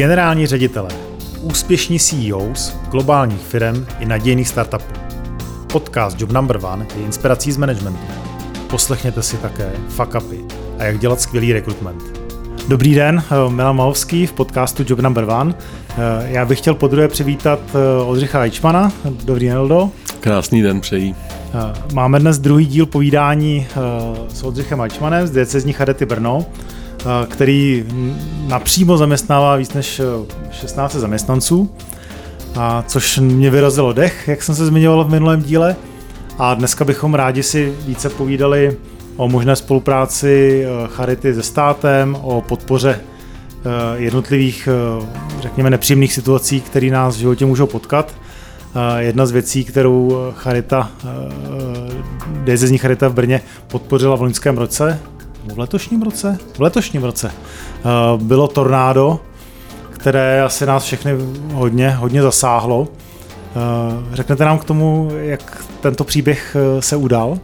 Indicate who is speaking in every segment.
Speaker 1: generální ředitele, úspěšní CEOs globálních firm i nadějných startupů. Podcast Job Number One je inspirací z managementu. Poslechněte si také fuck upy a jak dělat skvělý rekrutment. Dobrý den, Milan Mahovský v podcastu Job Number One. Já bych chtěl podruhé přivítat Oldřicha Eichmana. Dobrý den, Eldo.
Speaker 2: Krásný den přeji.
Speaker 1: Máme dnes druhý díl povídání s Oldřichem Eichmanem z diecezní Charity Brno. Eh, který napřímo zaměstnává víc než 16 eh, zaměstnanců, a což mě vyrazilo dech, jak jsem se zmiňoval v minulém díle. A dneska bychom rádi si více povídali o možné spolupráci eh, Charity se státem, o podpoře jednotlivých, řekněme, nepříjemných situací, které nás v životě můžou potkat. Jedna z věcí, kterou Charita, Dezezní Charita v Brně podpořila v loňském roce, v letošním roce? V letošním roce uh, bylo tornádo, které asi nás všechny hodně, hodně zasáhlo. Uh, řeknete nám k tomu, jak tento příběh eh, se udál?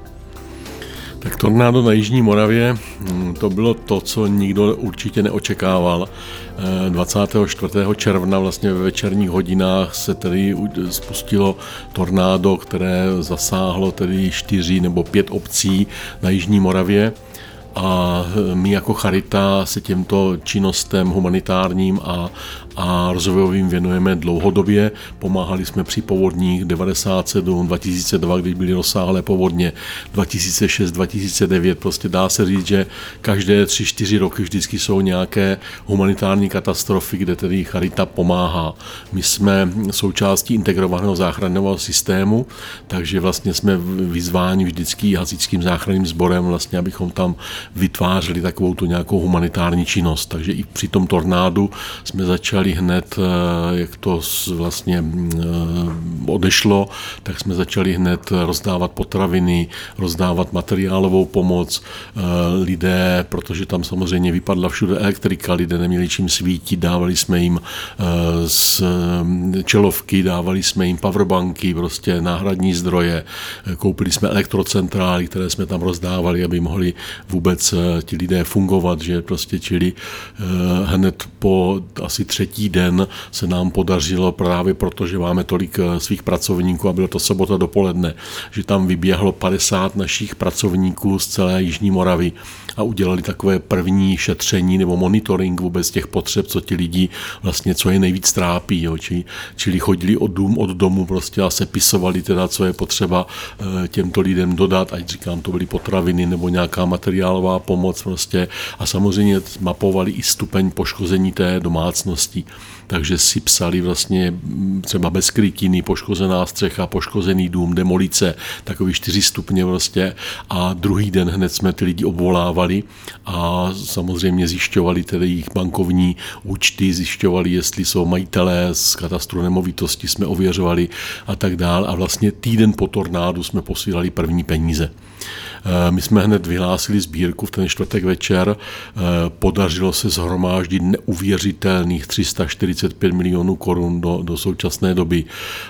Speaker 2: Tak tornádo na Jižní Moravě, hm, to bylo to, co nikdo určitě neočekával. 24. června vlastně ve večerních hodinách se tedy spustilo tornádo, které zasáhlo tedy čtyři nebo pět obcí na Jižní Moravě a my jako Charita se těmto činnostem humanitárním a, a rozvojovým věnujeme dlouhodobě. Pomáhali jsme při povodních 97, 2002, když byly rozsáhlé povodně, 2006, 2009. Prostě dá se říct, že každé 3-4 roky vždycky jsou nějaké humanitární katastrofy, kde tedy Charita pomáhá. My jsme součástí integrovaného záchranného systému, takže vlastně jsme vyzváni vždycky hasičským záchranným sborem, vlastně, abychom tam vytvářeli takovou tu nějakou humanitární činnost. Takže i při tom tornádu jsme začali hned, eh, jak to vlastně eh, odešlo, tak jsme začali hned rozdávat potraviny, rozdávat materiálovou pomoc. Eh, lidé, protože tam samozřejmě vypadla všude elektrika, lidé neměli čím svítit, dávali jsme jim z čelovky, dávali jsme jim powerbanky, prostě náhradní zdroje, koupili jsme elektrocentrály, které jsme tam rozdávali, aby mohli vůbec ti lidé fungovat, že prostě čili hned po asi třetí den se nám podařilo právě proto, že máme tolik eh, svých pracovníků a bylo to sobota dopoledne, že tam vyběhlo 50 našich pracovníků z celé Jižní Moravy a udělali takové první šetření nebo monitoring vůbec těch potřeb, co ti lidi vlastně, co je nejvíc trápí, jo, či, čili chodili od dům od domu prostě a sepisovali teda, co je potřeba těmto lidem dodat, ať říkám, to byly potraviny nebo nějaká materiálová pomoc prostě. A samozřejmě mapovali i stupeň poškození té domácnosti takže si psali vlastně mm, třeba bez krytiny, poškozená střecha, poškozený dům, demolice, takový čtyři stupně vlastně a druhý den hned jsme ty lidi obvolávali a samozřejmě zjišťovali tedy jejich bankovní účty, zjišťovali, jestli jsou majitelé z katastru nemovitosti, jsme ověřovali a tak dál a vlastně týden po tornádu jsme posílali první peníze. Eh, my jsme hned vyhlásili sbírku v ten čtvrtek večer, eh, podařilo se zhromáždit neuvěřitelných 345 milionů korun do, do současné doby.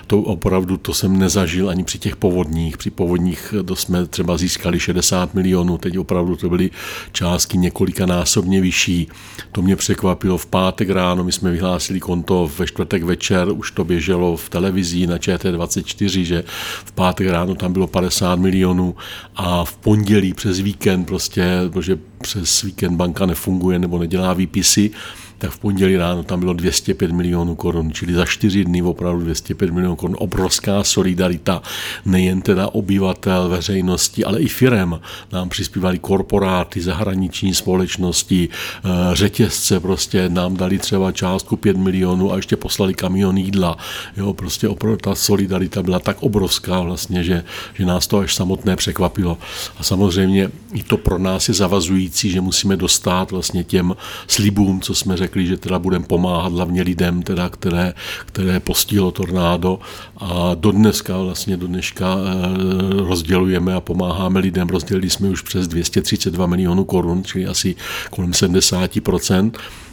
Speaker 2: To opravdu to jsem nezažil ani při těch povodních. Při povodních to jsme třeba získali 60 milionů, teď opravdu to byly částky několikanásobně vyšší. To mě překvapilo v pátek ráno, my jsme vyhlásili konto ve čtvrtek večer, už to běželo v televizi na ČT24, že v pátek ráno tam bylo 50 milionů a v pondělí přes víkend prostě, protože přes víkend banka nefunguje nebo nedělá výpisy, tak v pondělí ráno tam bylo 205 milionů korun, čili za čtyři dny opravdu 205 milionů korun. Obrovská solidarita nejen teda obyvatel, veřejnosti, ale i firem. Nám přispívali korporáty, zahraniční společnosti, eh, řetězce prostě nám dali třeba částku 5 milionů a ještě poslali kamion jídla. Jo, prostě opravdu ta solidarita byla tak obrovská vlastně, že, že nás to až samotné překvapilo. A samozřejmě i to pro nás je zavazující, že musíme dostat vlastně těm slibům, co jsme řekli řekli, že teda budeme pomáhat hlavně lidem, teda, které, které postihlo tornádo a do dneska vlastně do dneška eh, rozdělujeme a pomáháme lidem. Rozdělili jsme už přes 232 milionů korun, čili asi kolem 70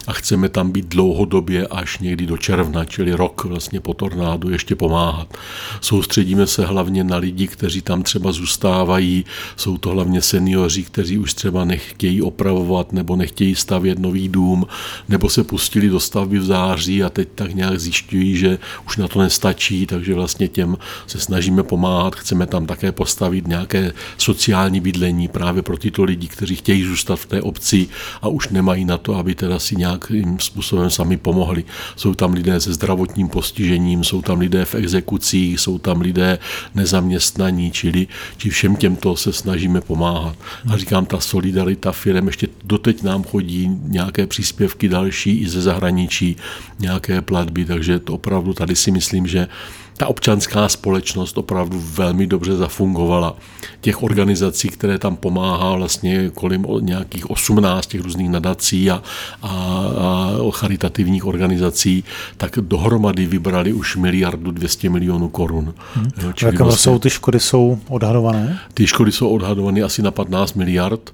Speaker 2: a chceme tam být dlouhodobě až někdy do června, čili rok vlastně po tornádu ještě pomáhat. Soustředíme se hlavně na lidi, kteří tam třeba zůstávají, jsou to hlavně seniori, kteří už třeba nechtějí opravovat nebo nechtějí stavět nový dům, nebo se pustili do stavby v září a teď tak nějak zjišťují, že už na to nestačí, takže vlastně těm se snažíme pomáhat. Chceme tam také postavit nějaké sociální bydlení právě pro tyto lidi, kteří chtějí zůstat v té obci a už nemají na to, aby teda si nějakým způsobem sami pomohli. Jsou tam lidé se zdravotním postižením, jsou tam lidé v exekucích, jsou tam lidé nezaměstnaní, čili či všem těmto se snažíme pomáhat. A říkám, ta solidarita firm, ještě doteď nám chodí nějaké příspěvky další i ze zahraničí, nějaké platby, takže to opravdu tady si myslím, že ta občanská společnost opravdu velmi dobře zafungovala. Těch organizací, které tam pomáhá vlastně kolem nějakých 18 těch různých nadací a, a, a charitativních organizací, tak dohromady vybrali už miliardu 200 milionů korun.
Speaker 1: Hmm. Jaké vlastně, jsou ty škody jsou odhadované?
Speaker 2: Ty škody jsou odhadované asi na 15 miliard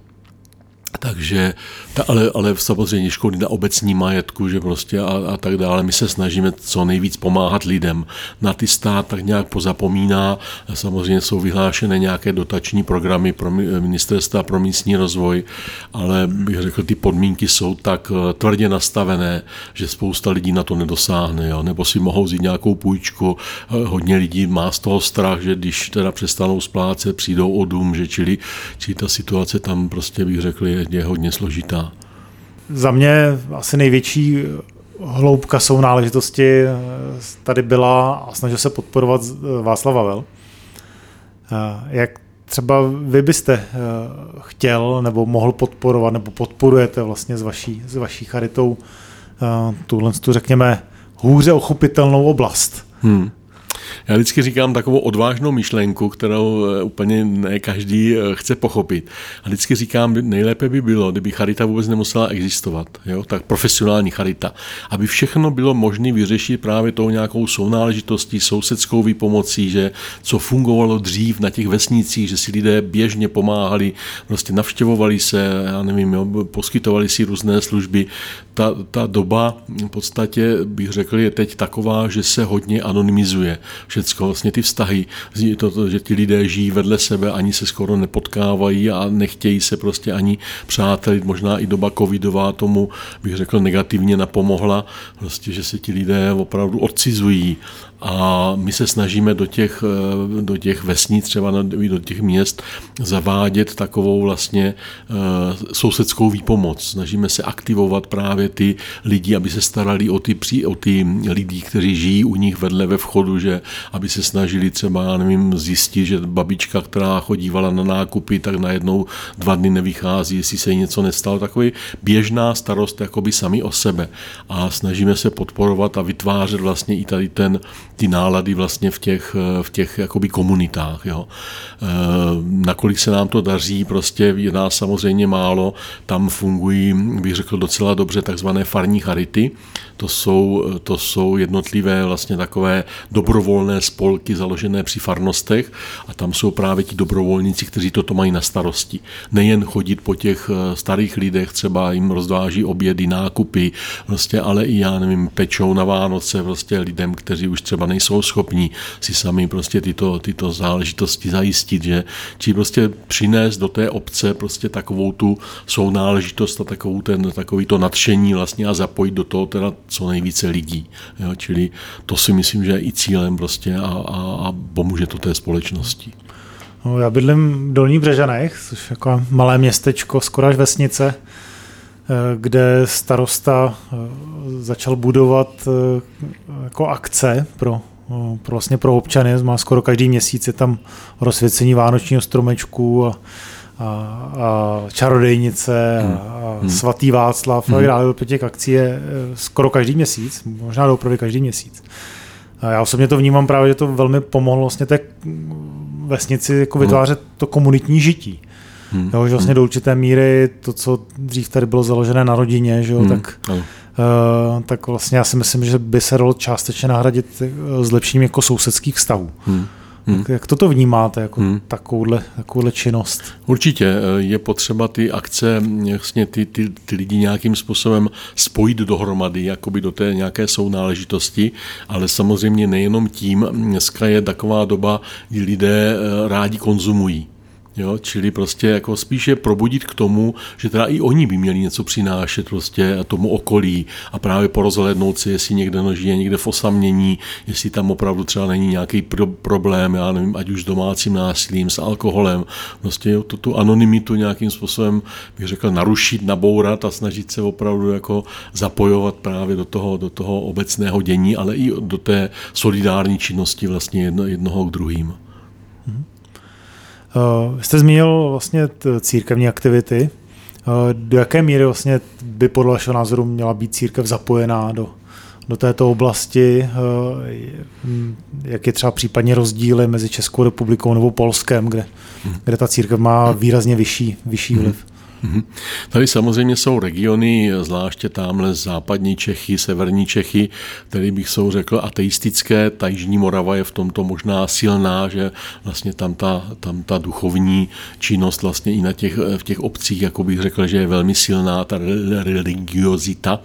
Speaker 2: takže, ta, ale, ale samozřejmě škody na obecní majetku, že prostě a, a tak dále. My se snažíme co nejvíc pomáhat lidem. Na ty stát tak nějak pozapomíná. Samozřejmě jsou vyhlášené nějaké dotační programy pro ministerstva pro místní rozvoj, ale bych řekl, ty podmínky jsou tak eh, tvrdě nastavené, že spousta lidí na to nedosáhne. Jo? Nebo si mohou vzít nějakou půjčku. Eh, hodně lidí má z toho strach, že když teda přestanou splácet, přijdou o dům, že čili, čili ta situace tam prostě bych řekl je je hodně složitá.
Speaker 1: Za mě asi největší hloubka jsou náležitosti tady byla a snažil se podporovat Václav Havel. Jak třeba vy byste eh, chtěl nebo mohl podporovat nebo podporujete vlastně s vaší, s vaší charitou eh, tuhle, tu řekněme, hůře ochopitelnou oblast? Hmm.
Speaker 2: Já vždycky říkám takovou odvážnou myšlenku, kterou eh, úplně ne každý eh, chce pochopit. A vždycky říkám, nejlépe by bylo, kdyby charita vůbec nemusela existovat, jo? tak profesionální charita, aby všechno bylo možné vyřešit právě tou nějakou sounáležitostí, sousedskou výpomocí, že co fungovalo dřív na těch vesnicích, že si lidé běžně pomáhali, prostě navštěvovali se, já nevím, jo, poskytovali si různé služby. Ta, ta doba v podstatě, bych řekl, je teď taková, že se hodně anonymizuje všecko, vlastně ty vztahy, to, to, že ti lidé žijí vedle sebe, ani se skoro nepotkávají a nechtějí se prostě ani přátelit, možná i doba covidová tomu, bych řekl, negativně napomohla, prostě, že se ti lidé opravdu odcizují. A my se snažíme do těch, eh, do těch vesnic, třeba do těch měst, zavádět takovou vlastně eh, sousedskou výpomoc. Snažíme se aktivovat právě ty lidi, aby se starali o ty, o ty lidi, kteří žijí u nich vedle ve vchodu, že aby se snažili třeba, já nevím, zjistit, že babička, která chodívala na nákupy, tak najednou dva dny nevychází, jestli se jí něco nestalo. Takový běžná starost jakoby sami o sebe. A snažíme se podporovat a vytvářet vlastně i tady ten ty nálady vlastně v těch, v těch jakoby komunitách. Jo. E, nakolik se nám to daří, prostě je nás samozřejmě málo, tam fungují, bych řekl, docela dobře takzvané farní charity, to jsou, to jsou jednotlivé vlastně takové dobrovolné spolky založené při farnostech a tam jsou právě ti dobrovolníci, kteří toto mají na starosti. Nejen chodit po těch e, starých lidech, třeba jim rozváží obědy, nákupy, vlastně, ale i já nevím, pečou na Vánoce prostě lidem, kteří už třeba nejsou schopní si sami prostě tyto, tyto záležitosti zajistit, že či prostě přinést do té obce prostě takovou tu sounáležitost a takovou ten, takový to nadšení vlastně a zapojit do toho teda co nejvíce lidí. Jo, čili to si myslím, že je i cílem prostě a, a, a pomůže to té společnosti.
Speaker 1: No, já bydlím v Dolní Břežanech, což je jako malé městečko, skoro až vesnice, eh, kde starosta eh, začal budovat eh, jako akce pro, pro, vlastně pro občany. Má skoro každý měsíc je tam rozsvěcení vánočního stromečku a, a, a čarodejnice hmm. a hmm. svatý Václav hmm. a dále. Těch akcí je eh, skoro každý měsíc, možná opravdu každý měsíc. A já osobně to vnímám právě, že to velmi pomohlo vlastně té vesnici jako hmm. vytvářet to komunitní žití. Hmm. Jo, že vlastně do určité míry to, co dřív tady bylo založené na rodině, že jo, hmm. tak, uh, tak vlastně já si myslím, že by se dalo částečně nahradit zlepšením jako sousedských vztahů. Hmm. Hmm. Jak, jak toto vnímáte, jako hmm. takovouhle, takovouhle činnost?
Speaker 2: Určitě eh, je potřeba ty akce, jasně ty, ty, ty lidi nějakým způsobem spojit dohromady, jakoby do té nějaké sounáležitosti, ale samozřejmě nejenom tím, dneska je taková doba, kdy lidé eh, rádi konzumují. Jo, čili prostě jako spíše probudit k tomu, že teda i oni by měli něco přinášet prostě tomu okolí a právě porozhlednout si, jestli někde žije někde v osamění, jestli tam opravdu třeba není nějaký pro- problém, já nevím, ať už s domácím násilím, s alkoholem, prostě jo, tu, tu anonymitu nějakým způsobem, bych řekl, narušit, nabourat a snažit se opravdu jako zapojovat právě do toho, do toho obecného dění, ale i do té solidární činnosti vlastně jedno, jednoho k druhým.
Speaker 1: Uh, jste zmínil vlastně církevní aktivity. Uh, do jaké míry vlastně by podle vašeho názoru měla být církev zapojená do, do této oblasti? Uh, jak je třeba případně rozdíly mezi Českou republikou nebo Polskem, kde, kde ta církev má výrazně vyšší, vyšší vliv?
Speaker 2: Mhm. Tady samozřejmě jsou regiony, zvláště tamhle západní Čechy, severní Čechy, které bych jsou řekl ateistické. Ta Jižní Morava je v tomto možná silná, že vlastně tam ta, tam ta duchovní činnost vlastně i na těch, v těch obcích, jako bych řekl, že je velmi silná, ta religiozita,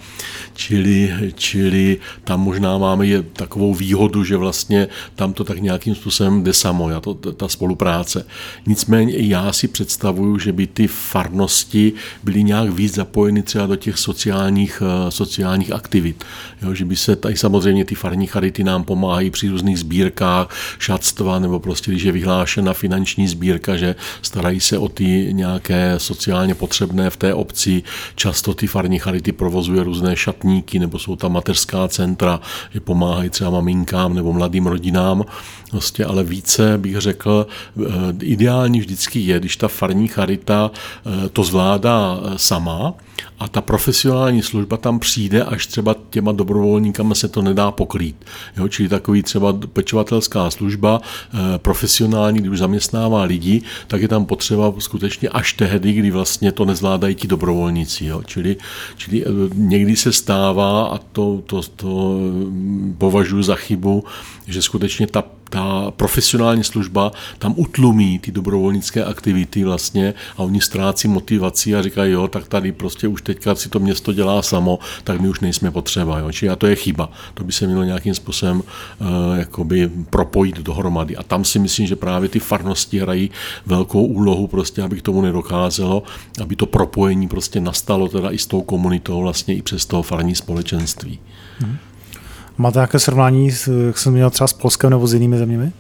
Speaker 2: čili, čili tam možná máme je takovou výhodu, že vlastně tam to tak nějakým způsobem jde samo, to, ta spolupráce. Nicméně já si představuju, že by ty farnosti společnosti byli nějak víc zapojeny třeba do těch sociálních, eh, sociálních aktivit. Jo, že by se tady samozřejmě ty farní charity nám pomáhají při různých sbírkách, šatstva nebo prostě, když je vyhlášena finanční sbírka, že starají se o ty nějaké sociálně potřebné v té obci. Často ty farní charity provozuje různé šatníky nebo jsou tam mateřská centra, že pomáhají třeba maminkám nebo mladým rodinám. Prostě, ale více bych řekl, eh, ideální vždycky je, když ta farní charita eh, to zvládá eh, sama a ta profesionální služba tam přijde, až třeba těma dobrovolníkama se to nedá pokrýt. Jo, čili takový třeba pečovatelská služba profesionální, když zaměstnává lidi, tak je tam potřeba skutečně až tehdy, kdy vlastně to nezvládají ti dobrovolníci. Jo. Čili, čili někdy se stává, a to, to, to považuji za chybu, že skutečně ta ta profesionální služba tam utlumí ty dobrovolnické aktivity vlastně a oni ztrácí motivaci a říkají, jo, tak tady prostě už teďka si to město dělá samo, tak my už nejsme potřeba. Jo. Čili a to je chyba. To by se mělo nějakým způsobem uh, jakoby propojit dohromady. A tam si myslím, že právě ty farnosti hrají velkou úlohu, prostě, aby k tomu nedokázalo, aby to propojení prostě nastalo teda i s tou komunitou vlastně i přes toho farní společenství. Hmm.
Speaker 1: Máte nějaké srovnání, jak jsem měl třeba s Polskem nebo s jinými zeměmi?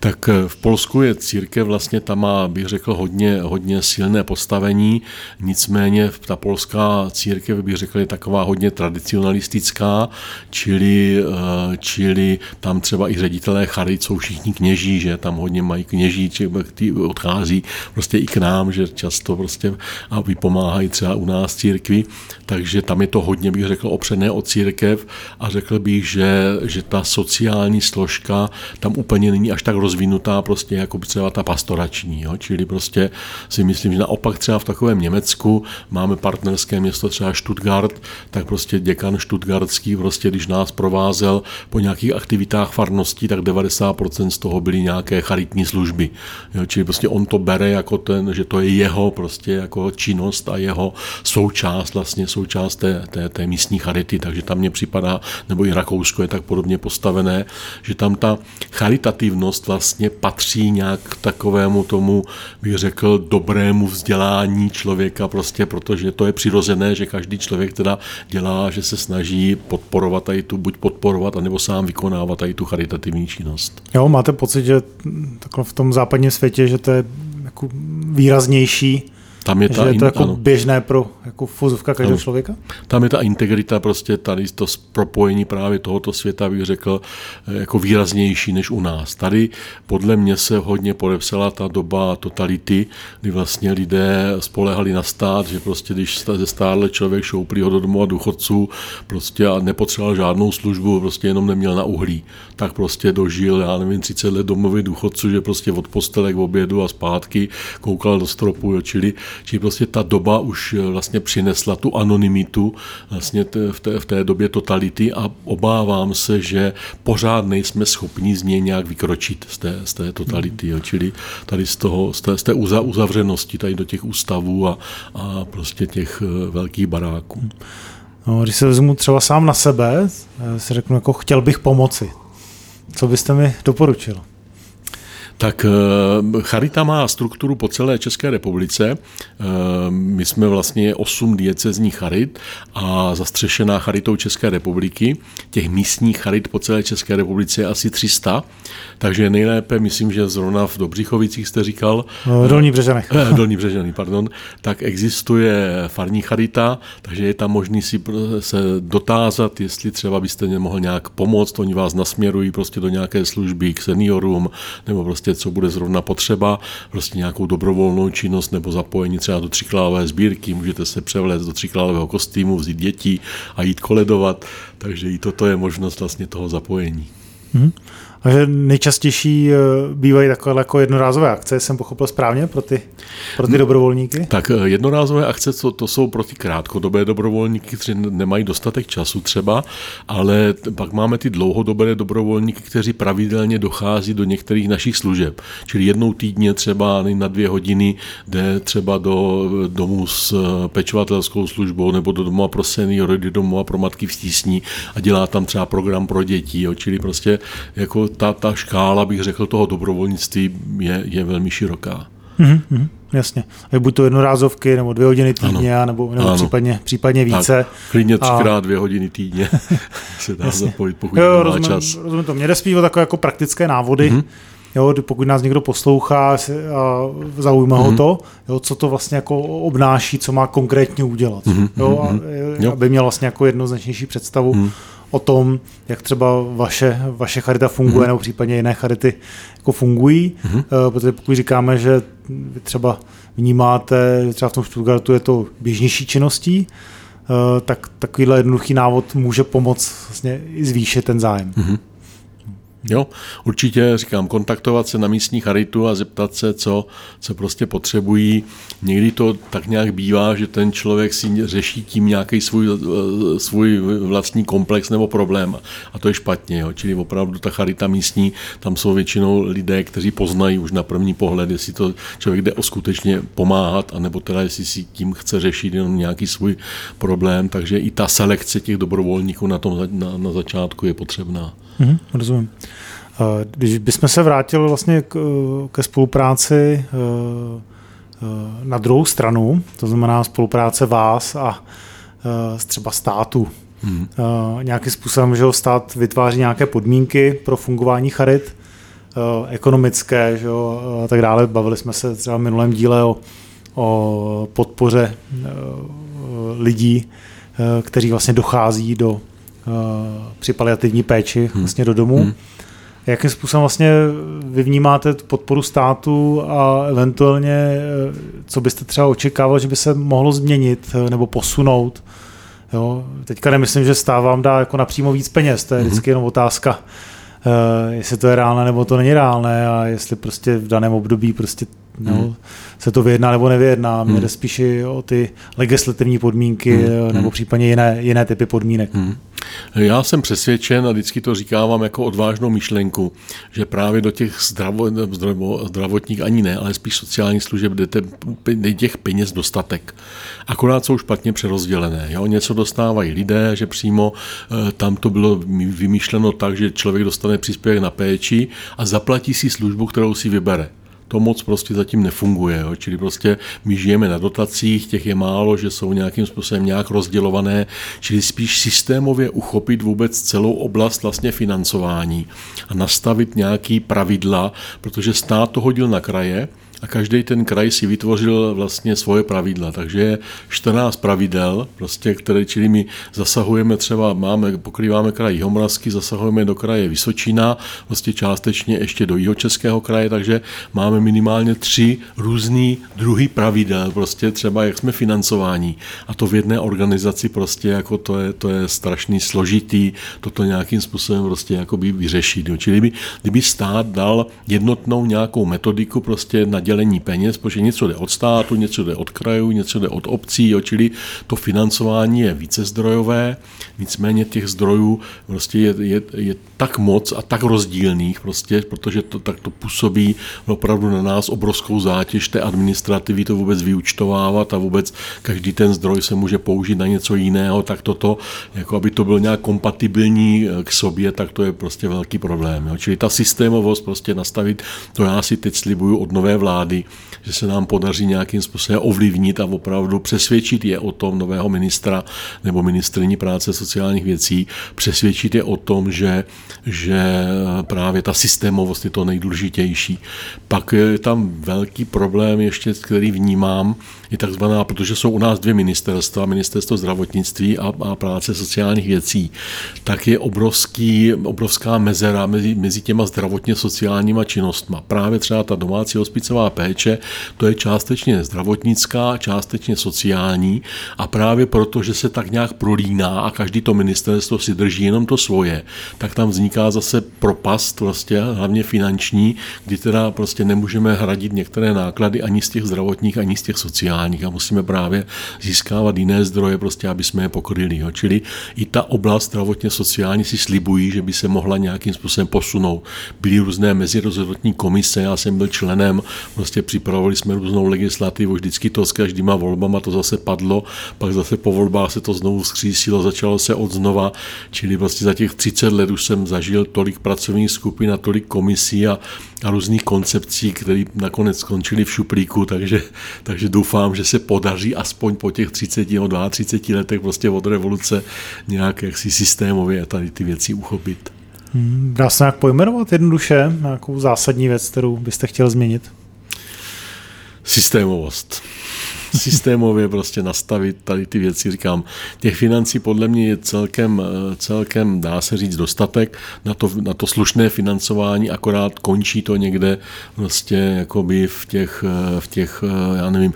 Speaker 2: Tak eh, v Polsku je církev vlastně, tam má, bych řekl, hodně, hodně silné postavení, nicméně ta polská církev, bych řekl, je taková hodně tradicionalistická, čili, eh, čili tam třeba i ředitelé charit jsou všichni kněží, že? Tam hodně mají kněží, či ty odchází prostě i k nám, že často prostě a vypomáhají třeba u nás církvi, takže tam je to hodně, bych řekl, opřené o církev. A řekl bych, že že, že ta sociální složka tam úplně není až tak rozvinutá prostě jako třeba ta pastorační. Jo? Čili prostě si myslím, že naopak třeba v takovém Německu máme partnerské město třeba Stuttgart, tak prostě děkan Stuttgartský prostě, když nás provázel po nějakých aktivitách farností, tak 90% z toho byly nějaké charitní služby. Jo? Čili prostě on to bere jako ten, že to je jeho prostě jako činnost a jeho součást, vlastně součást té, té, té místní charity, takže tam mě připadá, nebo i Rakousko Rakousko je tak podobně postavené, že tam ta charitativnost vlastně patří nějak k takovému tomu, bych řekl, dobrému vzdělání člověka, prostě protože to je přirozené, že každý člověk teda dělá, že se snaží podporovat tady tu, buď podporovat, anebo sám vykonávat tady tu charitativní činnost.
Speaker 1: Jo, máte pocit, že takhle v tom západním světě, že to je jako výraznější tam je ta že je to jako ano. běžné pro jako fuzovka každého ano. člověka?
Speaker 2: Tam je ta integrita, prostě tady to propojení právě tohoto světa, bych řekl, eh, jako výraznější než u nás. Tady podle mě se hodně podepsala ta doba totality, kdy vlastně lidé spolehali na stát, že prostě když ze stárle člověk šouplí ho do domova důchodců prostě a nepotřeboval žádnou službu, prostě jenom neměl na uhlí, tak prostě dožil, já nevím, 30 let domovy důchodců, že prostě od postele k obědu a zpátky koukal do stropu, jo, čili Čili prostě ta doba už vlastně přinesla tu anonymitu vlastně v té, v té době totality a obávám se, že pořád nejsme schopni z něj nějak vykročit z té, z té totality. Jo. Čili tady z, toho, z té, z té uzavřenosti tady do těch ústavů a, a prostě těch eh, velkých baráků.
Speaker 1: No, když se vezmu třeba sám na sebe, eh, si řeknu, jako chtěl bych pomoci. Co byste mi doporučil?
Speaker 2: Tak eh, Charita má strukturu po celé České republice. Eh, my jsme vlastně osm diecezních charit a zastřešená charitou České republiky. Těch místních charit po celé České republice je asi 300, takže nejlépe, myslím, že zrovna v Dobřichovicích jste říkal.
Speaker 1: No, Dolní Břežany.
Speaker 2: Dolní Břežany, pardon. Tak existuje farní charita, takže je tam možný si se dotázat, jestli třeba byste nemohl nějak pomoct, oni vás nasměrují prostě do nějaké služby k seniorům, nebo prostě prostě, co bude zrovna potřeba, prostě nějakou dobrovolnou činnost nebo zapojení třeba do tříklávové sbírky, můžete se převléct do tříklávého kostýmu, vzít děti a jít koledovat, takže i toto je možnost vlastně toho zapojení.
Speaker 1: Mm-hmm. A že nejčastější eh, bývají takové jako jednorázové akce, jsem pochopil správně, pro ty, pro ty dobrovolníky?
Speaker 2: Tak eh, jednorázové akce to, to jsou pro ty krátkodobé dobrovolníky, kteří nemají dostatek času třeba, ale pak máme ty dlouhodobé dobrovolníky, kteří pravidelně dochází do některých našich služeb. Čili jednou týdně třeba na dvě hodiny jde třeba do domu s eh, pečovatelskou službou nebo do domova pro seniory, do domova pro matky v tísní a dělá tam třeba program pro děti. Jo. Čili prostě jako ta, ta škála, bych řekl, toho dobrovolnictví je, je velmi široká.
Speaker 1: Mm-hmm, jasně. Je buď to jednorázovky, nebo dvě hodiny týdně, ano. nebo, nebo ano. Případně, případně více. Tak,
Speaker 2: klidně třikrát a... dvě hodiny týdně se dá jasně. zapojit, pokud
Speaker 1: jo, má rozumím, čas. Rozumím to. Mě jde spíš takové jako praktické návody, mm-hmm. Jo, pokud nás někdo poslouchá a zaujíma mm-hmm. ho mhm. to, jo, co to vlastně jako obnáší, co má konkrétně udělat. Mm-hmm. Jo, a, mm-hmm. aby měl vlastně jako jednoznačnější představu, mm-hmm o tom, jak třeba vaše, vaše charita funguje, mm-hmm. nebo případně jiné charity jako fungují, mm-hmm. protože pokud říkáme, že vy třeba vnímáte, že třeba v tom Stuttgartu je to běžnější činností, eh, tak takovýhle jednoduchý návod může pomoct vlastně i zvýšit ten zájem. Mm-hmm.
Speaker 2: Jo, určitě říkám, kontaktovat se na místní charitu a zeptat se, co, co prostě potřebují. Někdy to tak nějak bývá, že ten člověk si řeší tím nějaký svůj, eh, svůj vlastní komplex nebo problém a to je špatně. Jo. Čili opravdu ta charita místní, tam jsou většinou lidé, kteří poznají už na první pohled, jestli to člověk jde o skutečně pomáhat, anebo teda jestli si tím chce řešit jenom nějaký svůj problém, takže i ta selekce těch dobrovolníků na, tom, na, na začátku je potřebná.
Speaker 1: Mm-hmm, rozumím. Když bychom se vrátili vlastně k, ke spolupráci eh, eh, na druhou stranu, to znamená spolupráce vás a eh, třeba státu, hmm. nějakým způsobem, že stát vytváří nějaké podmínky pro fungování charit, ekonomické že jo, a tak dále. Bavili jsme se třeba v minulém díle o, o podpoře lidí, kteří vlastně dochází do při paliativní péči hmm. vlastně do domu. Hmm. Jakým způsobem vlastně vy vnímáte podporu státu a eventuálně, eh, co byste třeba očekával, že by se mohlo změnit eh, nebo posunout? Jo? Teďka nemyslím, že stát vám dá jako napřímo víc peněz, to je mhm. vždycky jenom otázka, jestli to je reálné nebo to není reálné a jestli prostě v daném období prostě no, hmm. se to vyjedná nebo nevyjedná. Mě hmm. jde spíše o ty legislativní podmínky hmm. nebo případně jiné, jiné typy podmínek. Hmm.
Speaker 2: Já jsem přesvědčen a vždycky to říkávám jako odvážnou myšlenku, že právě do těch zdravo, zdravo, zdravotních ani ne, ale spíš sociálních služeb jdete těch peněz dostatek. Akorát jsou špatně přerozdělené. Jo? Něco dostávají lidé, že přímo e, tam to bylo vymýšleno tak, že člověk dostane příspěvek na péči a zaplatí si službu, kterou si vybere to moc prostě zatím nefunguje. Jo. Čili prostě my žijeme na dotacích, těch je málo, že jsou nějakým způsobem nějak rozdělované, čili spíš systémově uchopit vůbec celou oblast vlastně financování a nastavit nějaký pravidla, protože stát to hodil na kraje, a každý ten kraj si vytvořil vlastně svoje pravidla. Takže je 14 pravidel, prostě, které, čili my zasahujeme třeba, máme, pokrýváme kraj Jihomoravský, zasahujeme do kraje Vysočina, vlastně částečně ještě do Jihočeského kraje, takže máme minimálně tři různé druhy pravidel, prostě třeba jak jsme financováni. A to v jedné organizaci prostě jako to je, to je strašný složitý, toto nějakým způsobem prostě jako by vyřešit. Čili by, kdyby stát dal jednotnou nějakou metodiku prostě na dělení peněz, protože něco jde od státu, něco jde od krajů, něco jde od obcí, jo, čili to financování je více zdrojové, nicméně těch zdrojů prostě je, je, je tak moc a tak rozdílných, prostě, protože to tak to působí opravdu na nás obrovskou zátěž té administrativy to vůbec vyučtovávat a vůbec každý ten zdroj se může použít na něco jiného, tak toto, jako aby to bylo nějak kompatibilní k sobě, tak to je prostě velký problém. Jo. Čili ta systémovost prostě nastavit, to já si teď slibuju od nové vlády, že se nám podaří nějakým způsobem ovlivnit a opravdu přesvědčit je o tom nového ministra nebo ministrní práce sociálních věcí, přesvědčit je o tom, že, že právě ta systémovost je to nejdůležitější. Pak je tam velký problém ještě, který vnímám, je takzvaná, protože jsou u nás dvě ministerstva, ministerstvo zdravotnictví a, a práce sociálních věcí, tak je obrovský, obrovská mezera mezi, mezi těma zdravotně sociálníma činnostma. Právě třeba ta domácí hospicová péče, to je částečně zdravotnická, částečně sociální a právě proto, že se tak nějak prolíná a každý to ministerstvo si drží jenom to svoje, tak tam vzniká zase propast, vlastně, hlavně finanční, kdy teda prostě nemůžeme hradit některé náklady ani z těch zdravotních, ani z těch sociálních a musíme právě získávat jiné zdroje, prostě, aby jsme je pokryli. Jo. Čili i ta oblast zdravotně sociální si slibují, že by se mohla nějakým způsobem posunout. Byly různé mezirozhodnotní komise, já jsem byl členem, prostě připravovali jsme různou legislativu, vždycky to s každýma volbama to zase padlo, pak zase po volbách se to znovu vzkřísilo, začalo se od znova, čili vlastně za těch 30 let už jsem zažil tolik pracovních skupin a tolik komisí a, a různých koncepcí, které nakonec skončily v šuplíku, takže, takže doufám, že se podaří aspoň po těch 30 nebo 32 letech prostě od revoluce nějak jaksi systémově tady ty věci uchopit.
Speaker 1: Hmm, dá se nějak pojmenovat jednoduše nějakou zásadní věc, kterou byste chtěl změnit?
Speaker 2: Systémovost systémově prostě nastavit tady ty věci. Říkám, těch financí podle mě je celkem, celkem dá se říct, dostatek na to, na to slušné financování, akorát končí to někde prostě jakoby v těch, v těch já nevím,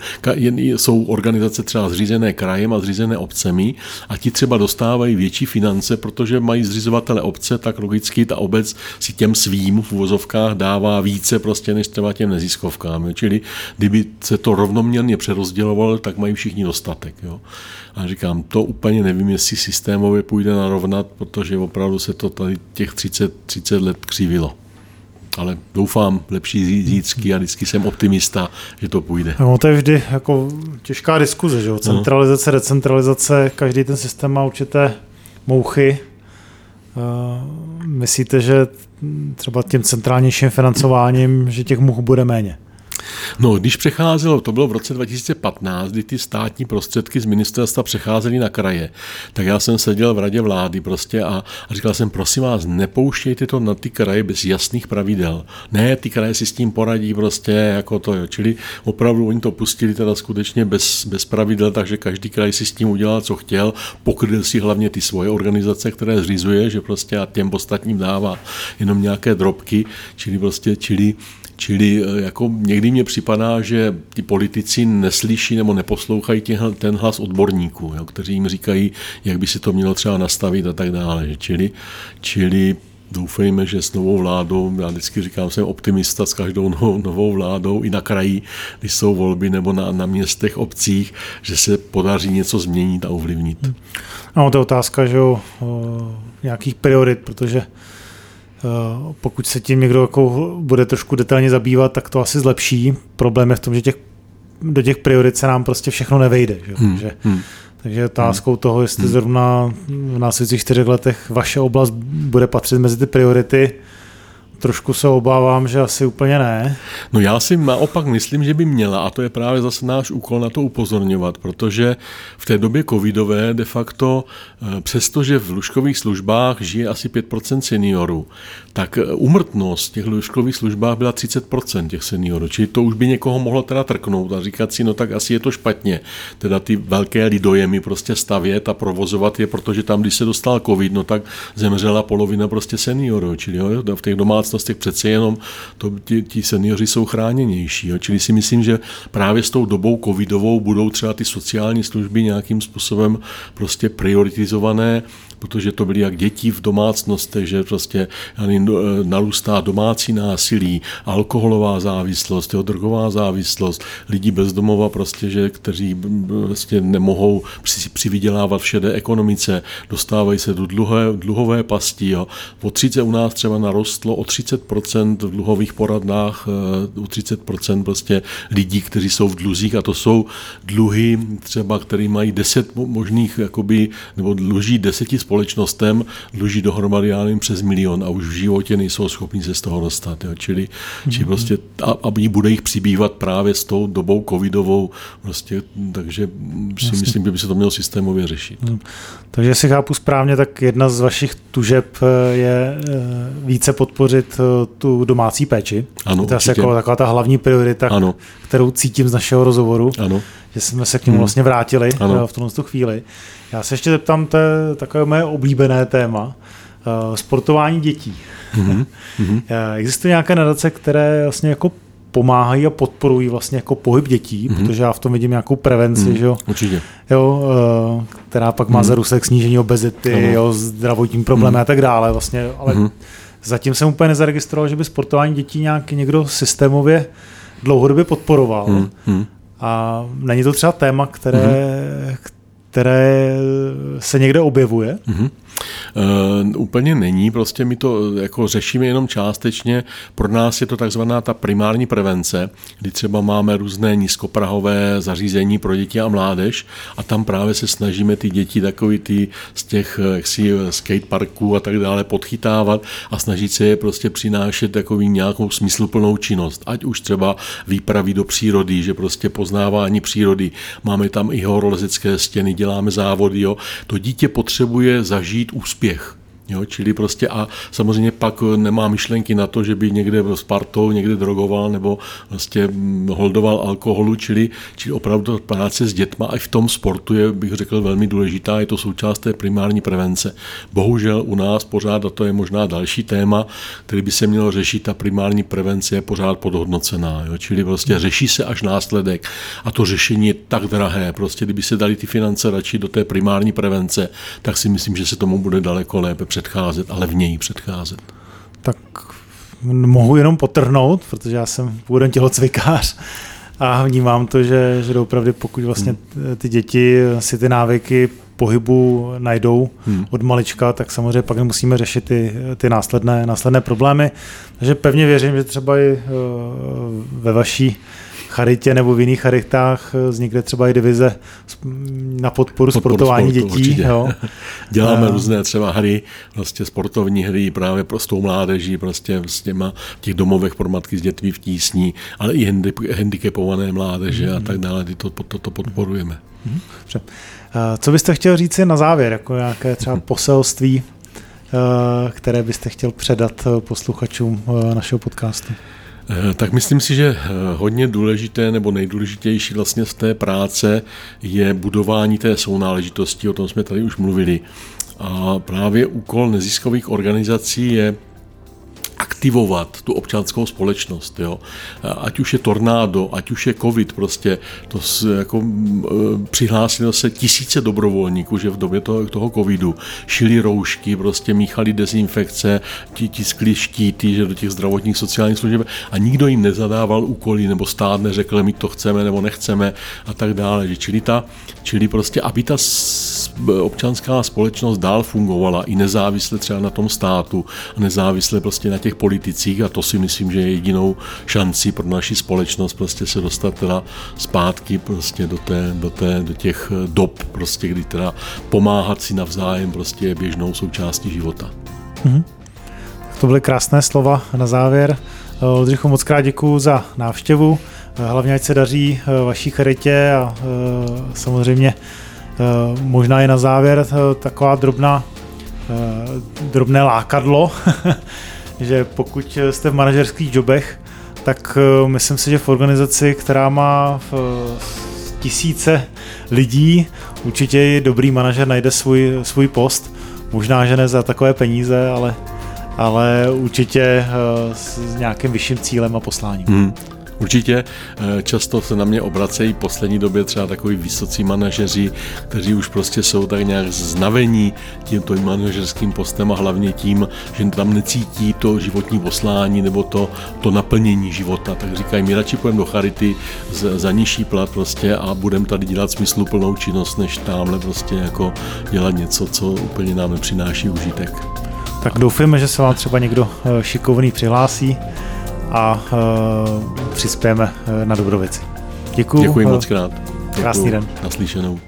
Speaker 2: jsou organizace třeba zřízené krajem a zřízené obcemi a ti třeba dostávají větší finance, protože mají zřizovatele obce, tak logicky ta obec si těm svým v uvozovkách dává více prostě než třeba těm neziskovkám. Čili kdyby se to rovnoměrně přerozdělilo, rozděloval, tak mají všichni dostatek. Jo. A říkám, to úplně nevím, jestli systémově půjde narovnat, protože opravdu se to tady těch 30, 30 let křivilo. Ale doufám, lepší zítřky a vždycky jsem optimista, že to půjde.
Speaker 1: No, to je vždy jako těžká diskuze, že jo? Centralizace, no. decentralizace, každý ten systém má určité mouchy. Uh, myslíte, že třeba tím centrálnějším financováním, že těch much bude méně?
Speaker 2: No, když přecházelo, to bylo v roce 2015, kdy ty státní prostředky z ministerstva přecházely na kraje, tak já jsem seděl v radě vlády prostě a, a říkal jsem, prosím vás, nepouštějte to na ty kraje bez jasných pravidel. Ne, ty kraje si s tím poradí prostě jako to, jo. čili opravdu oni to pustili teda skutečně bez, bez pravidel, takže každý kraj si s tím udělal, co chtěl, pokryl si hlavně ty svoje organizace, které zřizuje, že prostě a těm ostatním dává jenom nějaké drobky, čili prostě, čili Čili eh, jako někdy mě připadá, že ti politici neslyší nebo neposlouchají ten hlas odborníků, jo, kteří jim říkají, jak by se to mělo třeba nastavit a tak dále. Čili, čili doufejme, že s novou vládou, já vždycky říkám, jsem optimista s každou novou, novou vládou, i na kraji, když jsou volby, nebo na, na městech, obcích, že se podaří něco změnit a ovlivnit.
Speaker 1: No, to je otázka, že o, o nějakých priorit, protože pokud se tím někdo jako bude trošku detailně zabývat, tak to asi zlepší. Problém je v tom, že těch, do těch priorit se nám prostě všechno nevejde. Že? Hmm. Takže, hmm. takže otázkou hmm. toho, jestli hmm. zrovna v následujících čtyřech letech vaše oblast bude patřit mezi ty priority, Trošku se obávám, že asi úplně ne.
Speaker 2: No já si naopak myslím, že by měla a to je právě zase náš úkol na to upozorňovat, protože v té době covidové de facto, eh, přestože v lůžkových službách žije asi 5% seniorů, tak umrtnost v těch lůžkových službách byla 30% těch seniorů, čili to už by někoho mohlo teda trknout a říkat si, no tak asi je to špatně, teda ty velké lidojemy prostě stavět a provozovat je, protože tam, když se dostal covid, no tak zemřela polovina prostě seniorů, čili jo, v těch domácnostech domácnostech přece jenom to, ti, ti seniori jsou chráněnější. Jo. Čili si myslím, že právě s tou dobou covidovou budou třeba ty sociální služby nějakým způsobem prostě prioritizované, protože to byly jak děti v domácnostech, že prostě narůstá domácí násilí, alkoholová závislost, jo, drogová závislost, lidi bezdomova prostě, že, kteří prostě nemohou přivydělávat v šedé ekonomice, dostávají se do dluhé, dluhové pasti. Jo. O 30 u nás třeba narostlo o 30% v dluhových poradnách, o eh, 30% prostě lidí, kteří jsou v dluzích a to jsou dluhy třeba, který mají 10 možných, jakoby, nebo dluží deseti společnostem, dluží dohromady, já nevím, přes milion a už v životě nejsou schopni se z toho dostat. Jo. Čili, mm-hmm. čili prostě, a, a bude jich přibývat právě s tou dobou covidovou, prostě, takže si Jasně. myslím, že by se to mělo systémově řešit. Mm.
Speaker 1: Takže si chápu správně, tak jedna z vašich tužeb eh, je eh, více podpořit eh, tu domácí péči.
Speaker 2: Ano,
Speaker 1: to je asi jako taková ta hlavní priorita, ano. kterou cítím z našeho rozhovoru.
Speaker 2: Ano.
Speaker 1: Že jsme se k němu hmm. vlastně vrátili ano. v tomto chvíli. Já se ještě zeptám, to je takové moje oblíbené téma. Sportování dětí. Mm-hmm. Existují nějaké nadace, které vlastně jako pomáhají a podporují vlastně jako pohyb dětí, mm-hmm. protože já v tom vidím nějakou prevenci, mm, že jo?
Speaker 2: Určitě.
Speaker 1: Jo, která pak má mm. za důsledek snížení obezity, ano. jo, zdravotní problémy mm. a tak dále vlastně, ale mm. zatím jsem úplně nezaregistroval, že by sportování dětí nějak někdo systémově dlouhodobě podporoval. Mm. A není to třeba téma, které, mm. které se někde objevuje? Mm.
Speaker 2: Uh, úplně není, prostě my to jako řešíme jenom částečně. Pro nás je to takzvaná ta primární prevence, kdy třeba máme různé nízkoprahové zařízení pro děti a mládež a tam právě se snažíme ty děti takový ty z těch jaksi skateparků a tak dále podchytávat a snažit se je prostě přinášet takový nějakou smysluplnou činnost. Ať už třeba výpravy do přírody, že prostě poznávání přírody. Máme tam i horolezecké stěny, děláme závody. Jo. To dítě potřebuje zažít úspěch. Jo, čili prostě a samozřejmě pak nemá myšlenky na to, že by někde s partou někde drogoval nebo vlastně holdoval alkoholu, čili, čili opravdu práce s dětma i v tom sportu je, bych řekl, velmi důležitá, je to součást té primární prevence. Bohužel u nás pořád, a to je možná další téma, který by se mělo řešit, ta primární prevence je pořád podhodnocená, jo, čili prostě řeší se až následek. A to řešení je tak drahé, prostě kdyby se dali ty finance radši do té primární prevence, tak si myslím, že se tomu bude daleko lépe předcházet, ale v něj předcházet.
Speaker 1: Tak mohu jenom potrhnout, protože já jsem původem tělocvikář a vnímám to, že, že opravdu pokud vlastně hmm. ty děti si ty návyky pohybu najdou hmm. od malička, tak samozřejmě pak nemusíme řešit ty, ty následné, následné problémy. Takže pevně věřím, že třeba i eh, ve vaší charitě nebo v jiných charitách eh, vznikne třeba i divize na podporu, podporu sportování sportu, dětí. Jo.
Speaker 2: Děláme a... různé třeba hry, vlastně sportovní hry právě pro tou mládeží, prostě s těma v těch domovech pro matky s dětmi v tísní, ale i handicapované mládeže mm. a tak dále, to, to, to podporujeme. Mm.
Speaker 1: Co byste chtěl říct na závěr, jako nějaké třeba poselství, eh, které byste chtěl předat eh, posluchačům našeho podcastu?
Speaker 2: Eh, tak myslím si, že eh, hodně důležité nebo nejdůležitější vlastně z té práce je budování té sounáležitosti, o tom jsme tady už mluvili. A právě úkol neziskových organizací je aktivovat tu občanskou společnost. Jo. Ať už je tornádo, ať už je covid, prostě to jako, e, přihlásilo se tisíce dobrovolníků, že v době toho, toho covidu šili roušky, prostě míchali dezinfekce, tiskli štíty že do těch zdravotních sociálních služeb a nikdo jim nezadával úkoly nebo stát neřekl, my to chceme nebo nechceme a tak dále. Že čili, ta, čili prostě, aby ta občanská společnost dál fungovala i nezávisle třeba na tom státu nezávisle prostě na těch politicích a to si myslím, že je jedinou šancí pro naši společnost prostě se dostat teda zpátky prostě do, té, do, té, do těch dob, prostě, kdy teda pomáhat si navzájem prostě je běžnou součástí života. Mm-hmm.
Speaker 1: To byly krásné slova na závěr. Oldřichu, moc krát děkuji za návštěvu. Hlavně, ať se daří eh, vaší charitě a eh, samozřejmě eh, možná je na závěr taková drobná, drobné lákadlo, že pokud jste v manažerských jobech, tak eh, myslím si, že v organizaci, která má v tisíce lidí, určitě dobrý manažer najde svůj, svůj post. Možná, že ne za takové peníze, ale, ale určitě eh, s nějakým vyšším cílem a posláním. Hmm.
Speaker 2: Určitě často se na mě obracejí poslední době třeba takový vysocí manažeři, kteří už prostě jsou tak nějak znavení tímto manažerským postem a hlavně tím, že tam necítí to životní poslání nebo to, to naplnění života. Tak říkají, my radši půjdeme do charity za nižší plat prostě a budeme tady dělat smysluplnou činnost, než tamhle prostě jako dělat něco, co úplně nám nepřináší užitek.
Speaker 1: Tak doufujeme, že se vám třeba někdo eh, šikovný přihlásí a uh, přispějeme eh, na dobrou věci. Děkuji.
Speaker 2: Děkuji moc krát.
Speaker 1: Krásný den.
Speaker 2: Naslyšenou.